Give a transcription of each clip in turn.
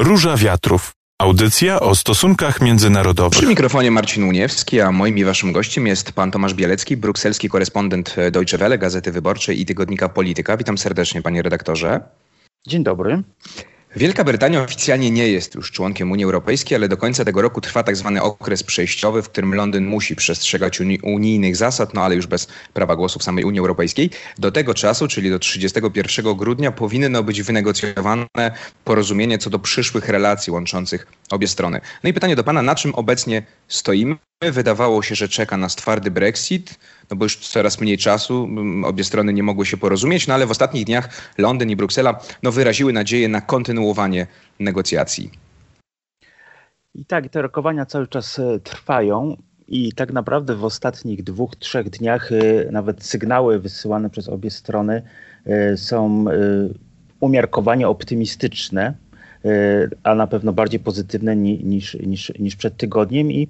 Róża Wiatrów. Audycja o stosunkach międzynarodowych. Przy mikrofonie Marcin Uniewski, a moim i waszym gościem jest pan Tomasz Bielecki, brukselski korespondent Deutsche Welle, Gazety Wyborczej i tygodnika Polityka. Witam serdecznie, panie redaktorze. Dzień dobry. Wielka Brytania oficjalnie nie jest już członkiem Unii Europejskiej, ale do końca tego roku trwa tak zwany okres przejściowy, w którym Londyn musi przestrzegać uni unijnych zasad, no ale już bez prawa głosu w samej Unii Europejskiej. Do tego czasu, czyli do 31 grudnia, powinno być wynegocjowane porozumienie co do przyszłych relacji łączących obie strony. No i pytanie do pana, na czym obecnie stoimy? Wydawało się, że czeka nas twardy Brexit, no bo już coraz mniej czasu, obie strony nie mogły się porozumieć, no ale w ostatnich dniach Londyn i Bruksela no, wyraziły nadzieję na kontynuowanie negocjacji. I tak, te rokowania cały czas e, trwają i tak naprawdę w ostatnich dwóch, trzech dniach e, nawet sygnały wysyłane przez obie strony e, są umiarkowanie optymistyczne a na pewno bardziej pozytywne niż, niż, niż przed tygodniem i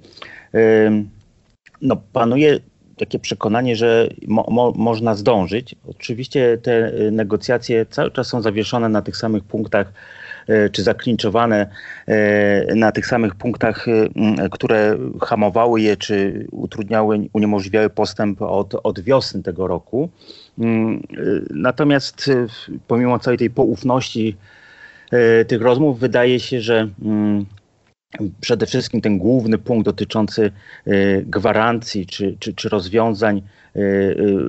no, panuje takie przekonanie, że mo, mo, można zdążyć. Oczywiście te negocjacje cały czas są zawieszone na tych samych punktach, e, czy zaklinczowane e, na tych samych punktach, które hamowały je, czy utrudniały, uniemożliwiały postęp od, od wiosny tego roku. Natomiast e, pomimo całej tej poufności tych rozmów wydaje się, że mm, przede wszystkim ten główny punkt dotyczący e, gwarancji czy, czy, czy rozwiązań, e,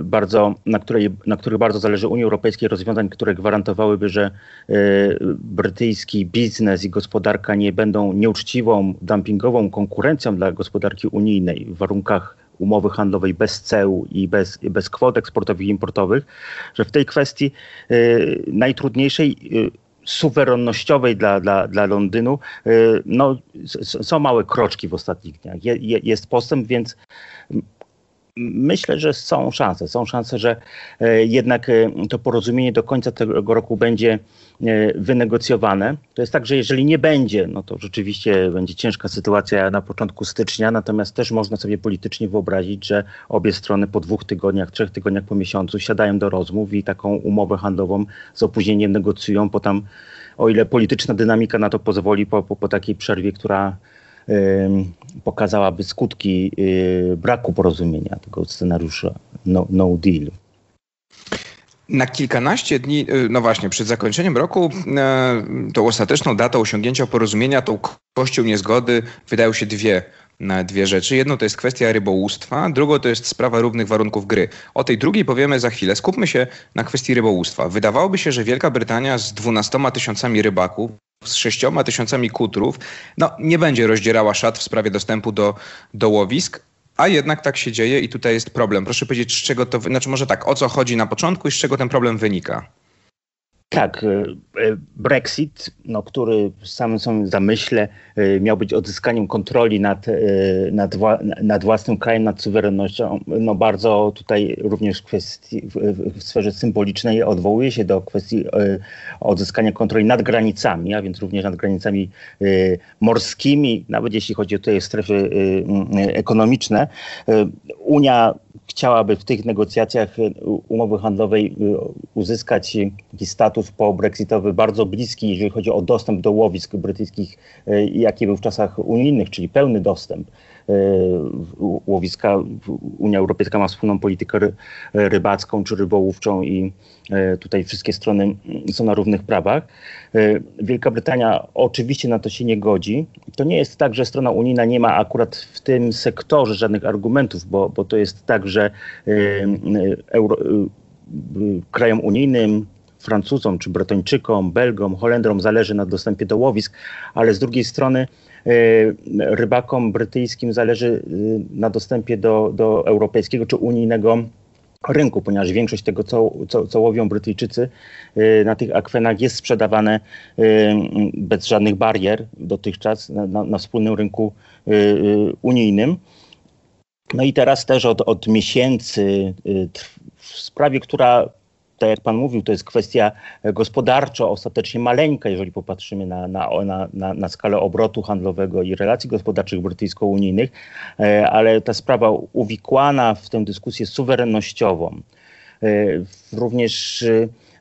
bardzo, na, której, na których bardzo zależy Unii Europejskiej, rozwiązań, które gwarantowałyby, że brytyjski biznes i gospodarka nie będą nieuczciwą, dumpingową konkurencją dla gospodarki unijnej w warunkach umowy handlowej bez ceł i bez, bez kwot eksportowych i importowych, że w tej kwestii najtrudniejszej suwerennościowej dla, dla, dla Londynu, y, no, są małe kroczki w ostatnich dniach. Je, jest postęp, więc myślę, że są szanse. Są szanse, że e, jednak e, to porozumienie do końca tego roku będzie e, wynegocjowane. To jest tak, że jeżeli nie będzie, no to rzeczywiście będzie ciężka sytuacja na początku stycznia, natomiast też można sobie politycznie wyobrazić, że obie strony po dwóch tygodniach, trzech tygodniach po miesiącu siadają do rozmów i taką umowę handlową z opóźnieniem negocjują, po tam, o ile polityczna dynamika na to pozwoli, po, po, po takiej przerwie, która pokazałaby skutki y, braku porozumienia tego scenariusza no, no deal. Na kilkanaście dni, y, no właśnie, przed zakończeniem roku, y, tą ostateczną datą osiągnięcia porozumienia, tą kością niezgody wydają się dwie na dwie rzeczy. Jedno to jest kwestia rybołówstwa, drugo to jest sprawa równych warunków gry. O tej drugiej powiemy za chwilę. Skupmy się na kwestii rybołówstwa. Wydawałoby się, że Wielka Brytania z dwunastoma tysiącami rybaków, z sześcioma tysiącami kutrów, no nie będzie rozdzierała szat w sprawie dostępu do, do łowisk, a jednak tak się dzieje i tutaj jest problem. Proszę powiedzieć, z czego to, znaczy może tak, o co chodzi na początku i z czego ten problem wynika? Tak, e, e, Brexit, no, który w samym swoim zamyśle e, miał być odzyskaniem kontroli nad, nad, nad własnym krajem, nad suwerennością, no bardzo tutaj również w, kwestii, w, sferze symbolicznej odwołuje się do kwestii odzyskania kontroli nad granicami, a więc również nad granicami morskimi, nawet jeśli chodzi o tutaj strefy ekonomiczne. Unia chciałaby w tych negocjacjach umowy handlowej uzyskać taki status po-brexitowy bardzo bliski, jeżeli chodzi o dostęp do łowisk brytyjskich, y, jaki był w czasach unijnych, czyli pełny dostęp. Łowiska, Unia Europejska ma wspólną politykę rybacką czy rybołówczą i tutaj wszystkie strony są na równych prawach. Wielka Brytania oczywiście na to się nie godzi. To nie jest tak, że strona unijna nie ma akurat w tym sektorze żadnych argumentów, bo, bo to jest tak, że euro, krajom unijnym, Francuzom czy Bretończykom, Belgom, Holendrom zależy na dostępie do łowisk, ale z drugiej strony rybakom brytyjskim zależy na dostępie do, do europejskiego czy unijnego rynku, ponieważ większość tego, co, co, co łowią Brytyjczycy y, na tych akwenach jest sprzedawane bez żadnych barier dotychczas na, na, wspólnym rynku unijnym. No i teraz też od, od miesięcy w sprawie, która tak jak Pan mówił, to jest kwestia gospodarczo ostatecznie maleńka, jeżeli popatrzymy na, na, na, na skalę obrotu handlowego i relacji gospodarczych brytyjsko-unijnych, e, ale ta sprawa uwikłana w tę dyskusję suwerennościową, e, również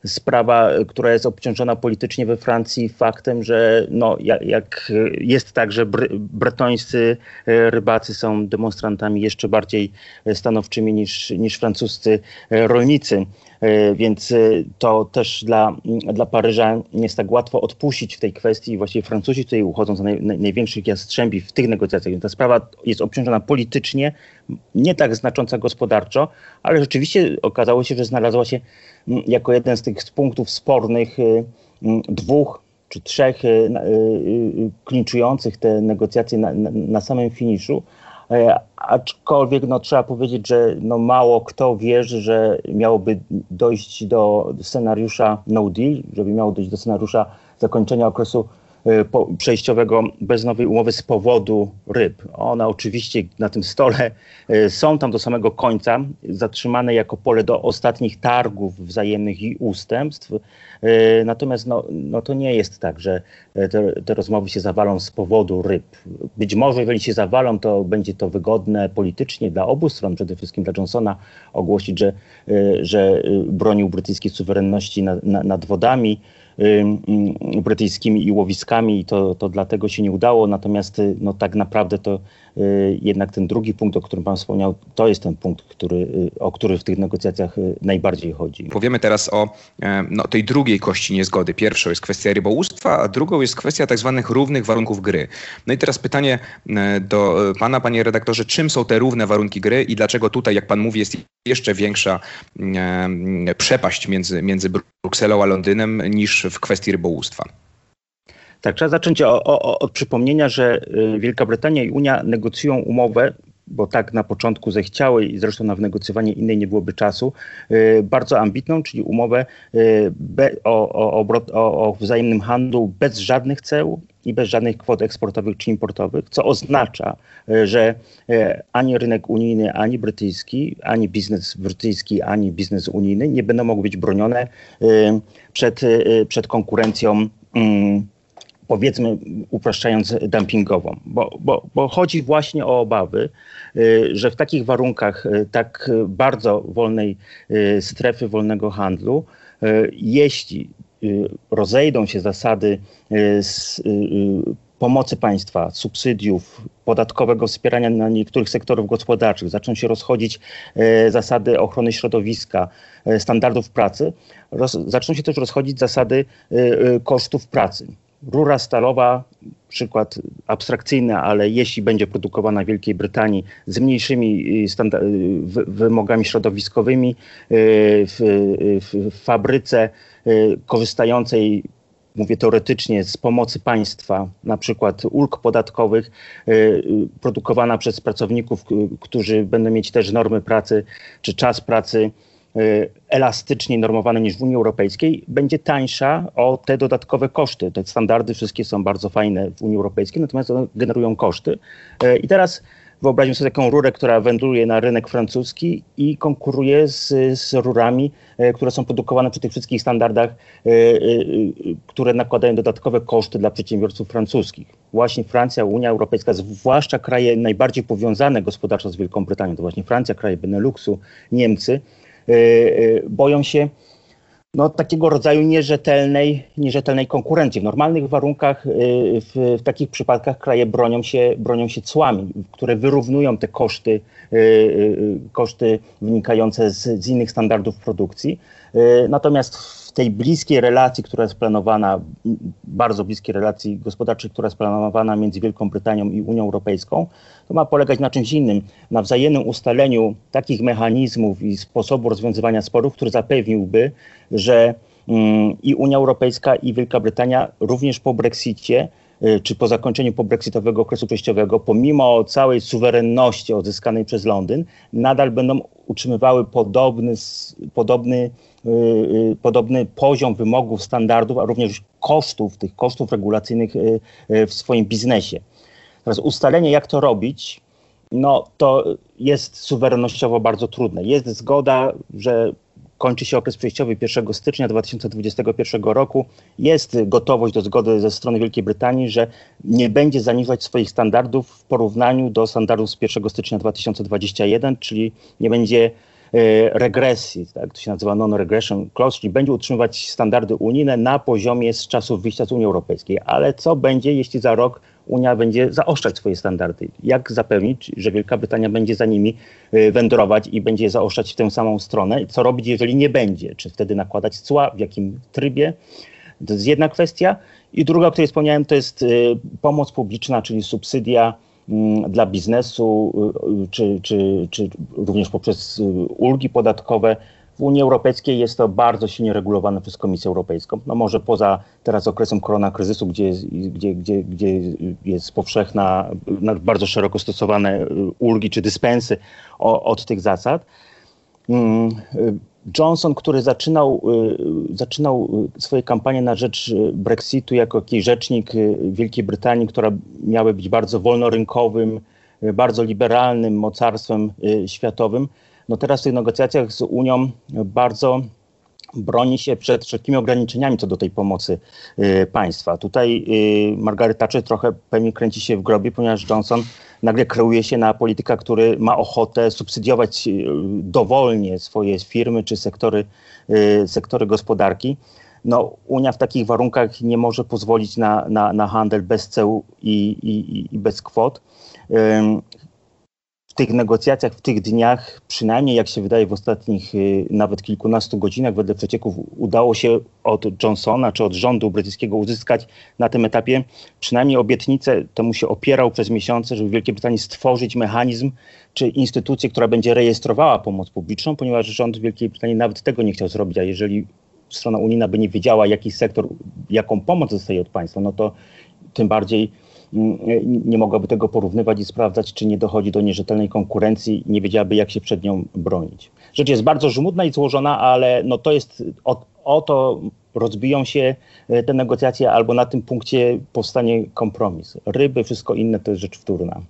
sprawa, która jest obciążona politycznie we Francji faktem, że no, jak, jak jest tak, że br bretońscy rybacy są demonstrantami jeszcze bardziej stanowczymi niż, niż francuscy rolnicy. E, więc e, to też dla, dla Paryża nie jest tak łatwo odpuścić w tej kwestii. Właściwie Francuzi tutaj uchodzą za naj, największych jastrzębi w tych negocjacjach. Ta sprawa jest obciążona politycznie, nie tak znacząca gospodarczo, ale rzeczywiście okazało się, że znalazła się jako jeden z tych punktów spornych e, dwóch czy trzech klinczujących te negocjacje na, na, na samym finiszu. E, aczkolwiek no, trzeba powiedzieć, że no, mało kto wierzy, że miałoby dojść do scenariusza no deal, żeby miało dojść do scenariusza zakończenia okresu przejściowego bez nowej umowy z powodu ryb. One oczywiście na tym stole e, są tam do samego końca, zatrzymane jako pole do ostatnich targów wzajemnych i ustępstw. E, natomiast no, no to nie jest tak, że te, te rozmowy się zawalą z powodu ryb. Być może, jeżeli się zawalą, to będzie to wygodne politycznie dla obu stron, przede wszystkim dla Johnsona, ogłosić, że, że bronił brytyjskiej suwerenności nad, nad wodami brytyjskimi i łowiskami i to, to dlatego się nie udało. Natomiast no, tak naprawdę to Y, jednak ten drugi punkt, o którym Pan wspomniał, to jest ten punkt, który, y, o który w tych negocjacjach y, najbardziej chodzi. Powiemy teraz o e, no, tej drugiej kości niezgody. Pierwszą jest kwestia rybołówstwa, a drugą jest kwestia tak zwanych równych warunków gry. No i teraz pytanie e, do e, Pana, Panie redaktorze, czym są te równe warunki gry i dlaczego tutaj, jak Pan mówi, jest jeszcze większa przepaść między, między Brukselą a Londynem niż w kwestii rybołówstwa? Tak, trzeba zacząć o, o, od przypomnienia, że y, Wielka Brytania i Unia negocjują umowę, bo tak na początku zechciały i zresztą na wynegocjowanie innej nie byłoby czasu, y, bardzo ambitną, czyli umowę y, o, o, o, o wzajemnym handlu bez żadnych ceł i bez żadnych kwot eksportowych czy importowych, co oznacza, że ani rynek unijny, ani brytyjski, ani biznes brytyjski, ani biznes unijny nie będą mogły być bronione przed, przed konkurencją mm, powiedzmy upraszczając dumpingową, bo, bo, bo chodzi właśnie o obawy, y, że w takich warunkach y, tak bardzo wolnej y, strefy wolnego handlu, jeśli rozejdą się zasady pomocy państwa, subsydiów, podatkowego wspierania na niektórych sektorów gospodarczych, zaczną się rozchodzić zasady ochrony środowiska, standardów pracy, zaczną się też rozchodzić zasady kosztów pracy. Rura stalowa, przykład abstrakcyjny, ale jeśli będzie produkowana w Wielkiej Brytanii z mniejszymi y, y, wymogami środowiskowymi y, w, w, w fabryce korzystającej mówię teoretycznie, z pomocy państwa, na przykład ulg podatkowych, produkowana przez pracowników, którzy będą mieć też normy pracy czy czas pracy elastycznie normowane niż w Unii Europejskiej, będzie tańsza o te dodatkowe koszty. Te standardy wszystkie są bardzo fajne w Unii Europejskiej, natomiast one generują koszty. Y, I teraz wyobraźmy sobie taką rurę, która wędruje na rynek francuski i konkuruje z, z rurami, y, które są produkowane przy tych wszystkich standardach, które nakładają dodatkowe koszty dla przedsiębiorców francuskich. Właśnie Francja, Unia Europejska, zwłaszcza kraje najbardziej powiązane gospodarczo z Wielką Brytanią, to właśnie Francja, kraje Beneluxu, Niemcy, Y, y, boją się no, takiego rodzaju nierzetelnej, nierzetelnej konkurencji. W normalnych warunkach, y, w, w, takich przypadkach kraje bronią się, bronią się cłami, które wyrównują te koszty, koszty wynikające z, z innych standardów produkcji. Natomiast tej bliskiej relacji, która jest planowana, bardzo bliskiej relacji gospodarczej, która jest planowana między Wielką Brytanią i Unią Europejską, to ma polegać na czymś innym, na wzajemnym ustaleniu takich mechanizmów i sposobu rozwiązywania sporów, który zapewniłby, że mm, i Unia Europejska, i Wielka Brytania również po Brexicie y, czy po zakończeniu pobrexitowego okresu przejściowego, pomimo całej suwerenności odzyskanej przez Londyn, nadal będą utrzymywały podobny, podobny podobny poziom wymogów, standardów, a również kosztów, tych kosztów regulacyjnych y, w swoim biznesie. Teraz ustalenie, jak to robić, no to jest suwerennościowo bardzo trudne. Jest zgoda, że kończy się okres przejściowy 1 stycznia 2021 roku. Jest gotowość do zgody ze strony Wielkiej Brytanii, że nie będzie zaniżać swoich standardów w porównaniu do standardów z 1 stycznia 2021, czyli nie będzie regresji, tak, to się nazywa non-regression clause, czyli będzie utrzymywać standardy unijne na poziomie z czasów wyjścia z Unii Europejskiej. Ale co będzie, jeśli za rok Unia będzie zaostrzać swoje standardy? Jak zapewnić, że Wielka Brytania będzie za nimi wędrować i będzie zaostrzać w tę samą stronę? Co robić, jeżeli nie będzie? Czy wtedy nakładać cła? W jakim trybie? To jest jedna kwestia. I druga, o której wspomniałem, to jest pomoc publiczna, czyli subsydia dla biznesu, y, y, czy, czy, czy również poprzez y, ulgi podatkowe. W Unii Europejskiej jest to bardzo silnie regulowane przez Komisję Europejską. No może poza teraz okresem koronakryzysu, gdzie gdzie, gdzie, gdzie jest powszechna, bardzo szeroko stosowane ulgi czy dyspensy od tych zasad. Johnson, który zaczynał, y, zaczynał swoje kampanie na rzecz Brexitu jako jakiś rzecznik y, Wielkiej Brytanii, która miała być bardzo wolnorynkowym, y, bardzo liberalnym mocarstwem światowym, no teraz w tych negocjacjach z Unią bardzo broni się przed wszelkimi ograniczeniami co do tej pomocy państwa. Tutaj Margaret Thatcher trochę pewnie kręci się w grobie, ponieważ Johnson nagle kreuje się na polityka, który ma ochotę subsydiować y, dowolnie swoje firmy czy sektory, y, sektory gospodarki. No, Unia w takich warunkach nie może pozwolić na, na, na handel bez ceł i, i, i bez kwot tych negocjacjach, w tych dniach, przynajmniej jak się wydaje w ostatnich y, nawet kilkunastu godzinach wedle przecieków udało się od Johnsona czy od rządu brytyjskiego uzyskać na tym etapie. Przynajmniej obietnicę, temu się opierał przez miesiące, żeby w Wielkiej Brytanii stworzyć mechanizm czy instytucję, która będzie rejestrowała pomoc publiczną, ponieważ rząd Wielkiej Brytanii nawet tego nie chciał zrobić, a jeżeli strona unijna by nie wiedziała, jaki sektor, jaką pomoc dostaje od państwa, no to tym bardziej nie mogłaby tego porównywać i sprawdzać, czy nie dochodzi do nierzetelnej konkurencji, nie wiedziałaby, jak się przed nią bronić. Rzecz jest bardzo żmudna i złożona, ale no to jest o, o to rozbiją się e, te negocjacje albo na tym punkcie powstanie kompromis. Ryby, wszystko inne to jest rzecz wtórna.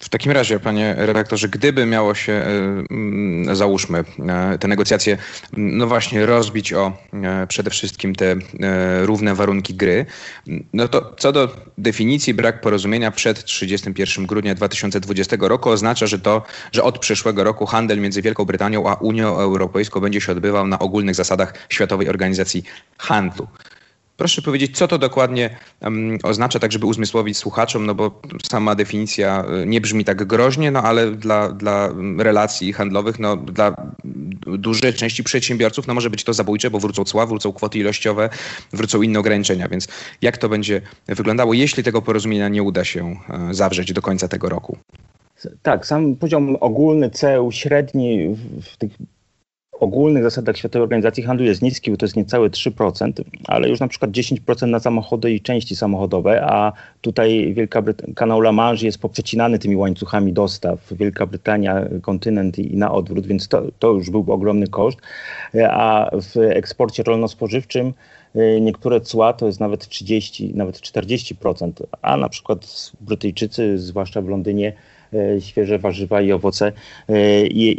W takim razie, panie redaktorze, gdyby miało się, e, mm, załóżmy, e, te negocjacje, no właśnie, rozbić o e, przede wszystkim te równe warunki gry, no to co do definicji brak porozumienia przed 31 grudnia 2020 roku oznacza, że to, że od przyszłego roku handel między Wielką Brytanią a Unią Europejską będzie się odbywał na ogólnych zasadach Światowej Organizacji Handlu. Proszę powiedzieć, co to dokładnie oznacza, tak żeby uzmysłowić słuchaczom, no bo sama definicja e, nie brzmi tak groźnie, no ale dla, dla relacji handlowych, no dla dużej części przedsiębiorców, no może być to zabójcze, bo wrócą cła, wrócą kwoty ilościowe, wrócą inne ograniczenia, więc jak to będzie wyglądało, jeśli tego porozumienia nie uda się e, zawrzeć do końca tego roku? Tak, sam poziom ogólny ceł średni w tych ogólnych zasadach Światowej Organizacji Handlu jest niski, bo to jest niecałe 3%, ale już na przykład 10% na samochody i części samochodowe, a tutaj Wielka Brytania, kanał La Manche jest poprzecinany tymi łańcuchami dostaw. Wielka Brytania, kontynent i, na odwrót, więc to, to już byłby ogromny koszt. A w eksporcie rolno-spożywczym y, niektóre cła to jest nawet 30, nawet 40%, a na przykład Brytyjczycy, zwłaszcza w Londynie, świeże warzywa i owoce e,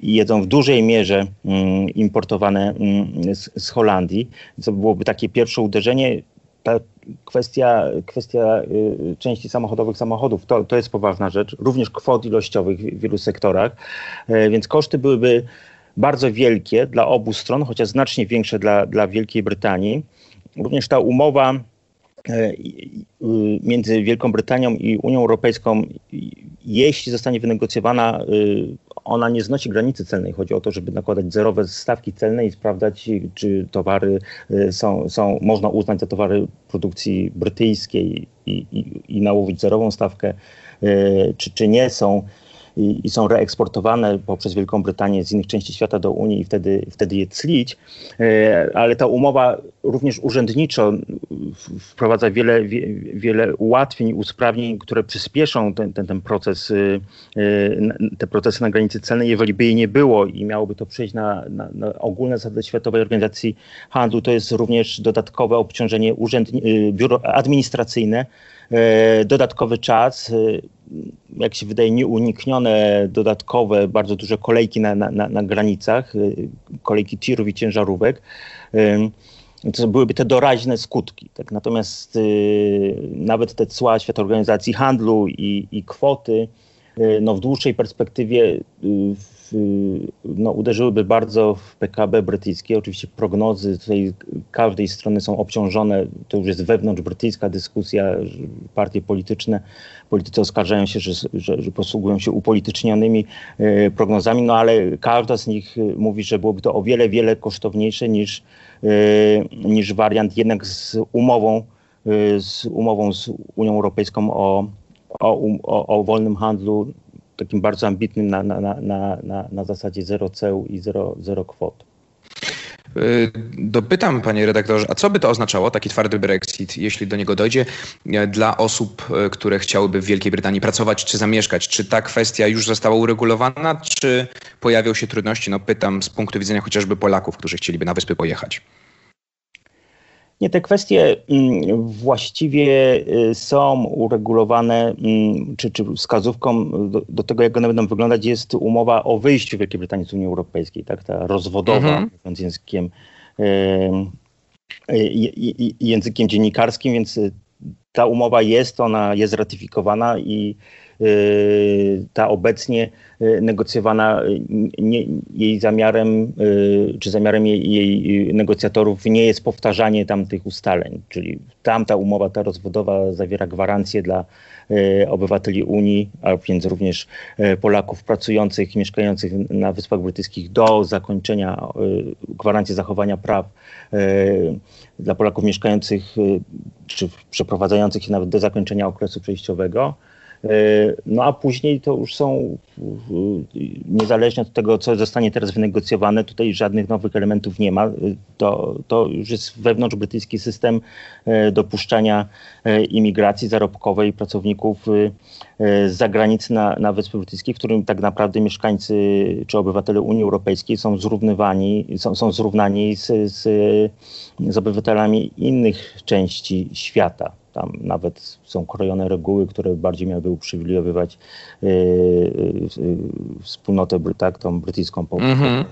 jedzą w dużej mierze mm, importowane mm, z, Holandii. To byłoby takie pierwsze uderzenie. Ta kwestia, kwestia y, części samochodowych samochodów to, to jest poważna rzecz, również kwot ilościowych w wielu sektorach, e, więc koszty byłyby bardzo wielkie dla obu stron, chociaż znacznie większe dla, dla Wielkiej Brytanii. Również ta umowa E, między Wielką Brytanią i Unią Europejską, jeśli zostanie wynegocjowana, e, ona nie znosi granicy celnej. Chodzi o to, żeby nakładać zerowe stawki celne i sprawdzać, czy towary e, są, są można uznać za towary produkcji brytyjskiej i, i, i zerową stawkę, czy, czy nie są i, i, są reeksportowane poprzez Wielką Brytanię z innych części świata do Unii i wtedy, wtedy je clić. E, ale ta umowa również urzędniczo wprowadza wiele, wiele ułatwień usprawnień, które przyspieszą ten, ten, ten proces, y, y, te procesy na granicy celnej. Jeżeli by jej nie było i miałoby to przejść na, na, na ogólne zasady Światowej Organizacji Handlu, to jest również dodatkowe obciążenie urzędni- y, biuro administracyjne, dodatkowy czas, jak się wydaje, nieuniknione dodatkowe, bardzo duże kolejki na, na, na granicach, kolejki tirów i ciężarówek. To byłyby te doraźne skutki. Tak? Natomiast nawet te cła Światowej Organizacji Handlu i, i kwoty no w dłuższej perspektywie no, uderzyłyby bardzo w PKB brytyjskie. Oczywiście prognozy tutaj każdej strony są obciążone, to już jest wewnątrz brytyjska dyskusja, partie polityczne, politycy oskarżają się, że, że, że posługują się upolitycznionymi e, prognozami, no ale każda z nich mówi, że byłoby to o wiele, wiele kosztowniejsze niż, niż wariant jednak z umową, z umową z Unią Europejską o, o, o, o wolnym handlu takim bardzo ambitnym na, na, na, na, na zasadzie zero ceł i zero, zero kwot. Y, dopytam, panie redaktorze, a co by to oznaczało, taki twardy Brexit, jeśli do niego dojdzie, e, dla osób, e, które chciałyby w Wielkiej Brytanii pracować czy zamieszkać? Czy ta kwestia już została uregulowana, czy pojawią się trudności? No pytam z punktu widzenia chociażby Polaków, którzy chcieliby na wyspy pojechać. Nie, te kwestie mm, właściwie y, są uregulowane, mm, czy, czy wskazówką do, do, tego, jak one będą wyglądać, jest umowa o wyjściu Wielkiej Brytanii z Unii Europejskiej, tak? ta rozwodowa, mhm. mówiąc językiem, językiem dziennikarskim, więc ta umowa jest, ona jest ratyfikowana i Y, ta obecnie y, negocjowana, y, nie, jej zamiarem, czy zamiarem jej, jej, negocjatorów nie jest powtarzanie tamtych ustaleń, czyli tamta umowa, ta rozwodowa zawiera gwarancje dla obywateli Unii, a więc również Polaków pracujących, mieszkających na Wyspach Brytyjskich do zakończenia, gwarancje zachowania praw dla Polaków mieszkających czy przeprowadzających się nawet do zakończenia okresu przejściowego. E, no a później to już są, niezależnie od tego, co zostanie teraz wynegocjowane, tutaj żadnych nowych elementów nie ma. To, to już jest wewnątrz brytyjski system e, dopuszczania e, imigracji zarobkowej pracowników z zagranicy na, na Wyspy Brytyjskie, w którym tak naprawdę mieszkańcy czy obywatele Unii Europejskiej są zrównywani, są, są zrównani z, z, z obywatelami innych części świata. Tam nawet są krojone reguły, które bardziej miałyby uprzywilejowywać yy, yy, wspólnotę, tak, tą brytyjską. Mm -hmm.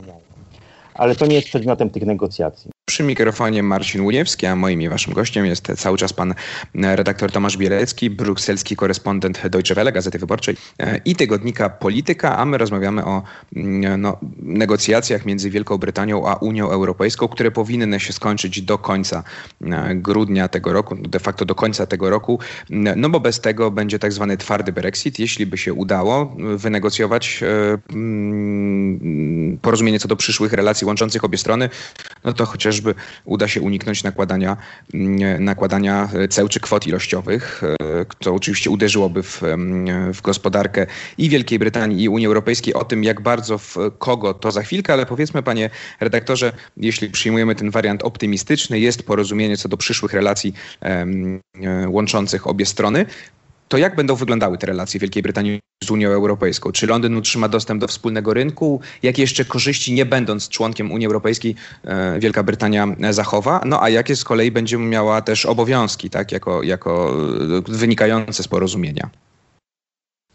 Ale to nie jest przedmiotem tych negocjacji. Przy mikrofonie Marcin Łuniewski, a moim i waszym gościem jest cały czas pan redaktor Tomasz Bielecki, brukselski korespondent Deutsche Welle, Gazety Wyborczej e, i tygodnika Polityka, a my rozmawiamy o mm, no, negocjacjach między Wielką Brytanią a Unią Europejską, które powinny się skończyć do końca e, grudnia tego roku, de facto do końca tego roku, no bo bez tego będzie tak zwany twardy Brexit. Jeśli by się udało wynegocjować e, mm, porozumienie co do przyszłych relacji łączących obie strony, no to chociaż chociażby uda się uniknąć nakładania, mm, nakładania ceł czy kwot ilościowych, e, to oczywiście uderzyłoby w, w gospodarkę i Wielkiej Brytanii i Unii Europejskiej. O tym, jak bardzo w kogo, to za chwilkę, ale powiedzmy, panie redaktorze, jeśli przyjmujemy ten wariant optymistyczny, jest porozumienie co do przyszłych relacji e, łączących obie strony, to jak będą wyglądały te relacje Wielkiej Brytanii z Unią Europejską? Czy Londyn utrzyma dostęp do wspólnego rynku? Jakie jeszcze korzyści, nie będąc członkiem Unii Europejskiej, e, Wielka Brytania zachowa? No a jakie z kolei będzie miała też obowiązki, tak, jako, jako wynikające z porozumienia?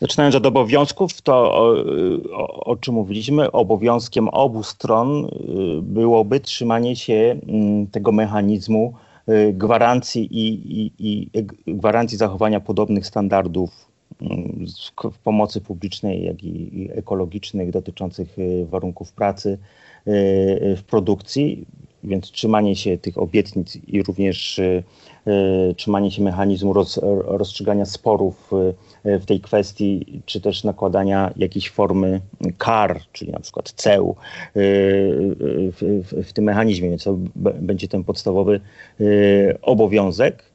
Zaczynając od obowiązków, to o, o, o, czym mówiliśmy, obowiązkiem obu stron byłoby trzymanie się mm, tego mechanizmu gwarancji i, i, i gwarancji zachowania podobnych standardów mm, w pomocy publicznej, jak i ekologicznych dotyczących y, warunków pracy y, w produkcji, więc trzymanie się tych obietnic i również E, trzymanie się mechanizmu roz, rozstrzygania sporów e, w tej kwestii, czy też nakładania jakiejś formy kar, czyli na przykład ceł w, w, w tym mechanizmie, więc to będzie ten podstawowy obowiązek.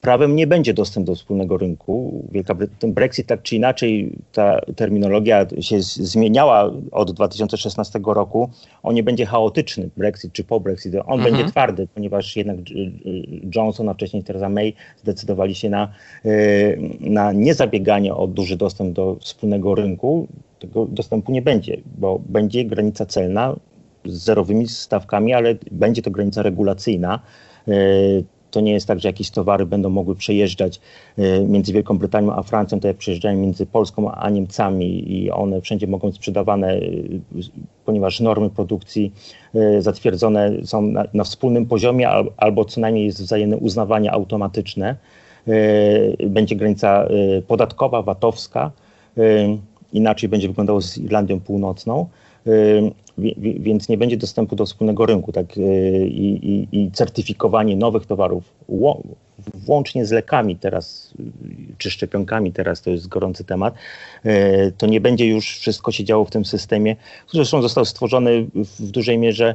Prawem nie będzie dostęp do wspólnego rynku. Wielka ten Brexit tak czy inaczej, ta terminologia się zmieniała od 2016 roku. On nie będzie chaotyczny, Brexit czy po Brexit. On mhm. będzie twardy, ponieważ jednak Johnson, a wcześniej Theresa May zdecydowali się na, na niezabieganie o duży dostęp do wspólnego rynku. Tego dostępu nie będzie, bo będzie granica celna z zerowymi stawkami, ale będzie to granica regulacyjna to nie jest tak, że jakieś towary będą mogły przejeżdżać e, między Wielką Brytanią a Francją, tak jak przejeżdżają między Polską a Niemcami i one wszędzie mogą być sprzedawane, e, ponieważ normy produkcji e, zatwierdzone są na, na wspólnym poziomie albo co najmniej jest wzajemne uznawanie automatyczne. Będzie granica podatkowa, VAT-owska inaczej będzie wyglądało z Irlandią Północną więc nie będzie dostępu do wspólnego rynku tak, i, i, i certyfikowanie nowych towarów, włącznie z lekami teraz, czy szczepionkami teraz, to jest gorący temat, to nie będzie już wszystko się działo w tym systemie, który zresztą został stworzony w dużej mierze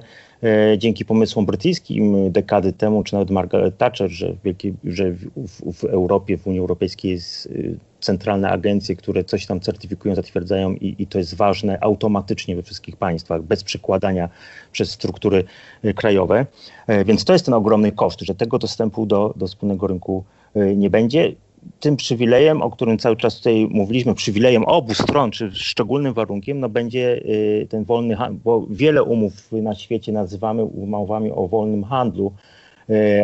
dzięki pomysłom brytyjskim dekady temu, czy nawet Margaret Thatcher, że, że w, w Europie, w Unii Europejskiej jest centralne agencje, które coś tam certyfikują, zatwierdzają i, i, to jest ważne automatycznie we wszystkich państwach, bez przekładania przez struktury y, krajowe. E, więc to jest ten ogromny koszt, że tego dostępu do, do wspólnego rynku y, nie będzie. Tym przywilejem, o którym cały czas tutaj mówiliśmy, przywilejem obu stron, czy szczególnym warunkiem, no będzie y, ten wolny handel, bo wiele umów na świecie nazywamy umowami o wolnym handlu,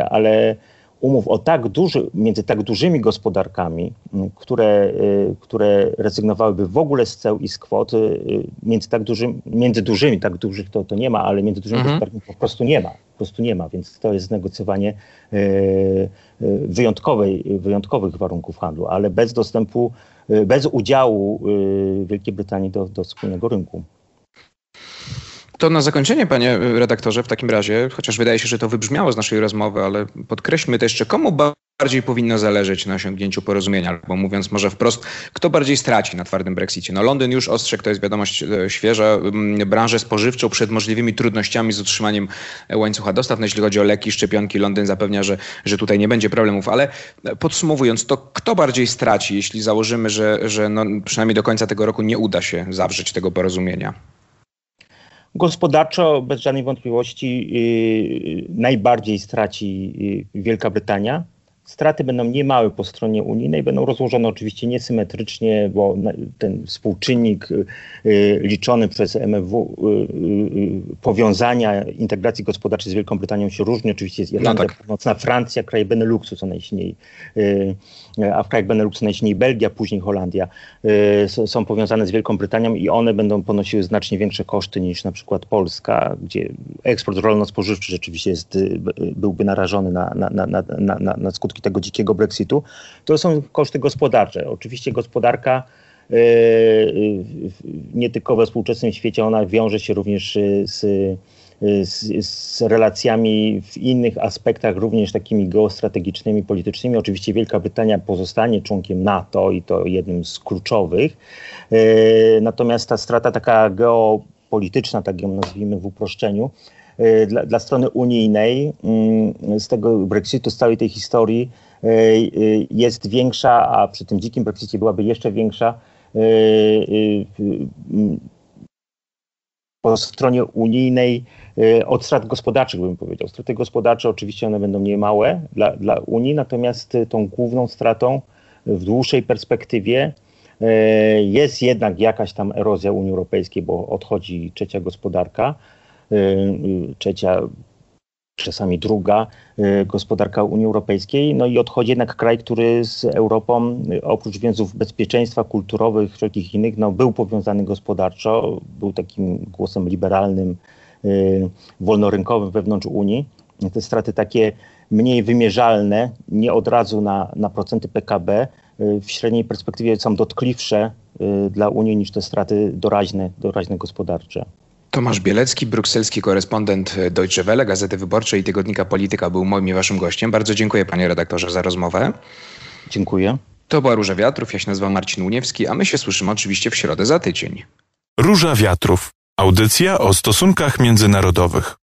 ale umów o tak duży, między tak dużymi gospodarkami, które, y, które rezygnowałyby w ogóle z ceł i z kwot, y, między tak dużymi, między dużymi, tak dużych to, to nie ma, ale między dużymi mhm. gospodarkami po prostu nie ma. Po prostu nie ma, więc to jest znegocjowanie y, wyjątkowej, wyjątkowych warunków handlu, ale bez dostępu, bez udziału Wielkiej Brytanii do, do wspólnego rynku. To na zakończenie, panie redaktorze, w takim razie, chociaż wydaje się, że to wybrzmiało z naszej rozmowy, ale podkreślmy też, czy komu bardziej powinno zależeć na osiągnięciu porozumienia, albo mówiąc może wprost, kto bardziej straci na twardym Brexicie. No Londyn już ostrzegł, to jest wiadomość e, świeża, branżę spożywczą przed możliwymi trudnościami z utrzymaniem łańcucha dostaw. No, jeśli chodzi o leki, szczepionki, Londyn zapewnia, że, że tutaj nie będzie problemów, ale podsumowując, to kto bardziej straci, jeśli założymy, że, że no, przynajmniej do końca tego roku nie uda się zawrzeć tego porozumienia? Gospodarczo, bez żadnej wątpliwości, yy, najbardziej straci yy, Wielka Brytania. Straty będą niemałe po stronie unijnej, będą rozłożone oczywiście niesymetrycznie, bo ten współczynnik y, y, liczony przez MFW y, powiązania integracji gospodarczej z Wielką Brytanią się różni. Oczywiście jest Irlandia no tak. Północna, Francja, kraje Beneluxu co najsilniej, a w krajach Beneluxu najsilniej Belgia, później Holandia są powiązane z Wielką Brytanią i one będą ponosiły znacznie większe koszty niż na przykład Polska, gdzie eksport rolno-spożywczy rzeczywiście jest, byłby narażony na, na, na, na, na skutki tego dzikiego Brexitu, to są koszty gospodarcze. Oczywiście gospodarka e, nie tylko we współczesnym świecie, ona wiąże się również e, z, z, z, relacjami w innych aspektach, również takimi geostrategicznymi, politycznymi. Oczywiście Wielka Brytania pozostanie członkiem NATO i to jednym z kluczowych. E, natomiast ta strata taka geopolityczna, tak ją nazwijmy w uproszczeniu, dla, dla strony unijnej mm, z tego Brexitu, z całej tej historii y, y, jest większa, a przy tym dzikim Brexicie byłaby jeszcze większa po stronie unijnej od strat gospodarczych, bym powiedział. Straty gospodarcze oczywiście one będą niemałe dla, dla Unii, natomiast tą główną stratą w dłuższej perspektywie jest jednak jakaś tam erozja Unii Europejskiej, bo odchodzi trzecia gospodarka. Y, y, trzecia, czasami druga y, gospodarka Unii Europejskiej. No i odchodzi jednak kraj, który z Europą oprócz więzów bezpieczeństwa kulturowych, wszelkich innych, no był powiązany gospodarczo, był takim głosem liberalnym, wolnorynkowym wewnątrz Unii. Te straty takie mniej wymierzalne, nie od razu na, na procenty PKB, w średniej perspektywie są dotkliwsze dla Unii niż te straty doraźne, doraźne gospodarcze. Tomasz Bielecki, brukselski korespondent Deutsche Welle, Gazety Wyborczej i Tygodnika Polityka był moim i waszym gościem. Bardzo dziękuję panie redaktorze za rozmowę. Dziękuję. To była Róża Wiatrów, ja się nazywam Marcin Uniewski, a my się słyszymy oczywiście w środę za tydzień. Róża Wiatrów. Audycja o stosunkach międzynarodowych.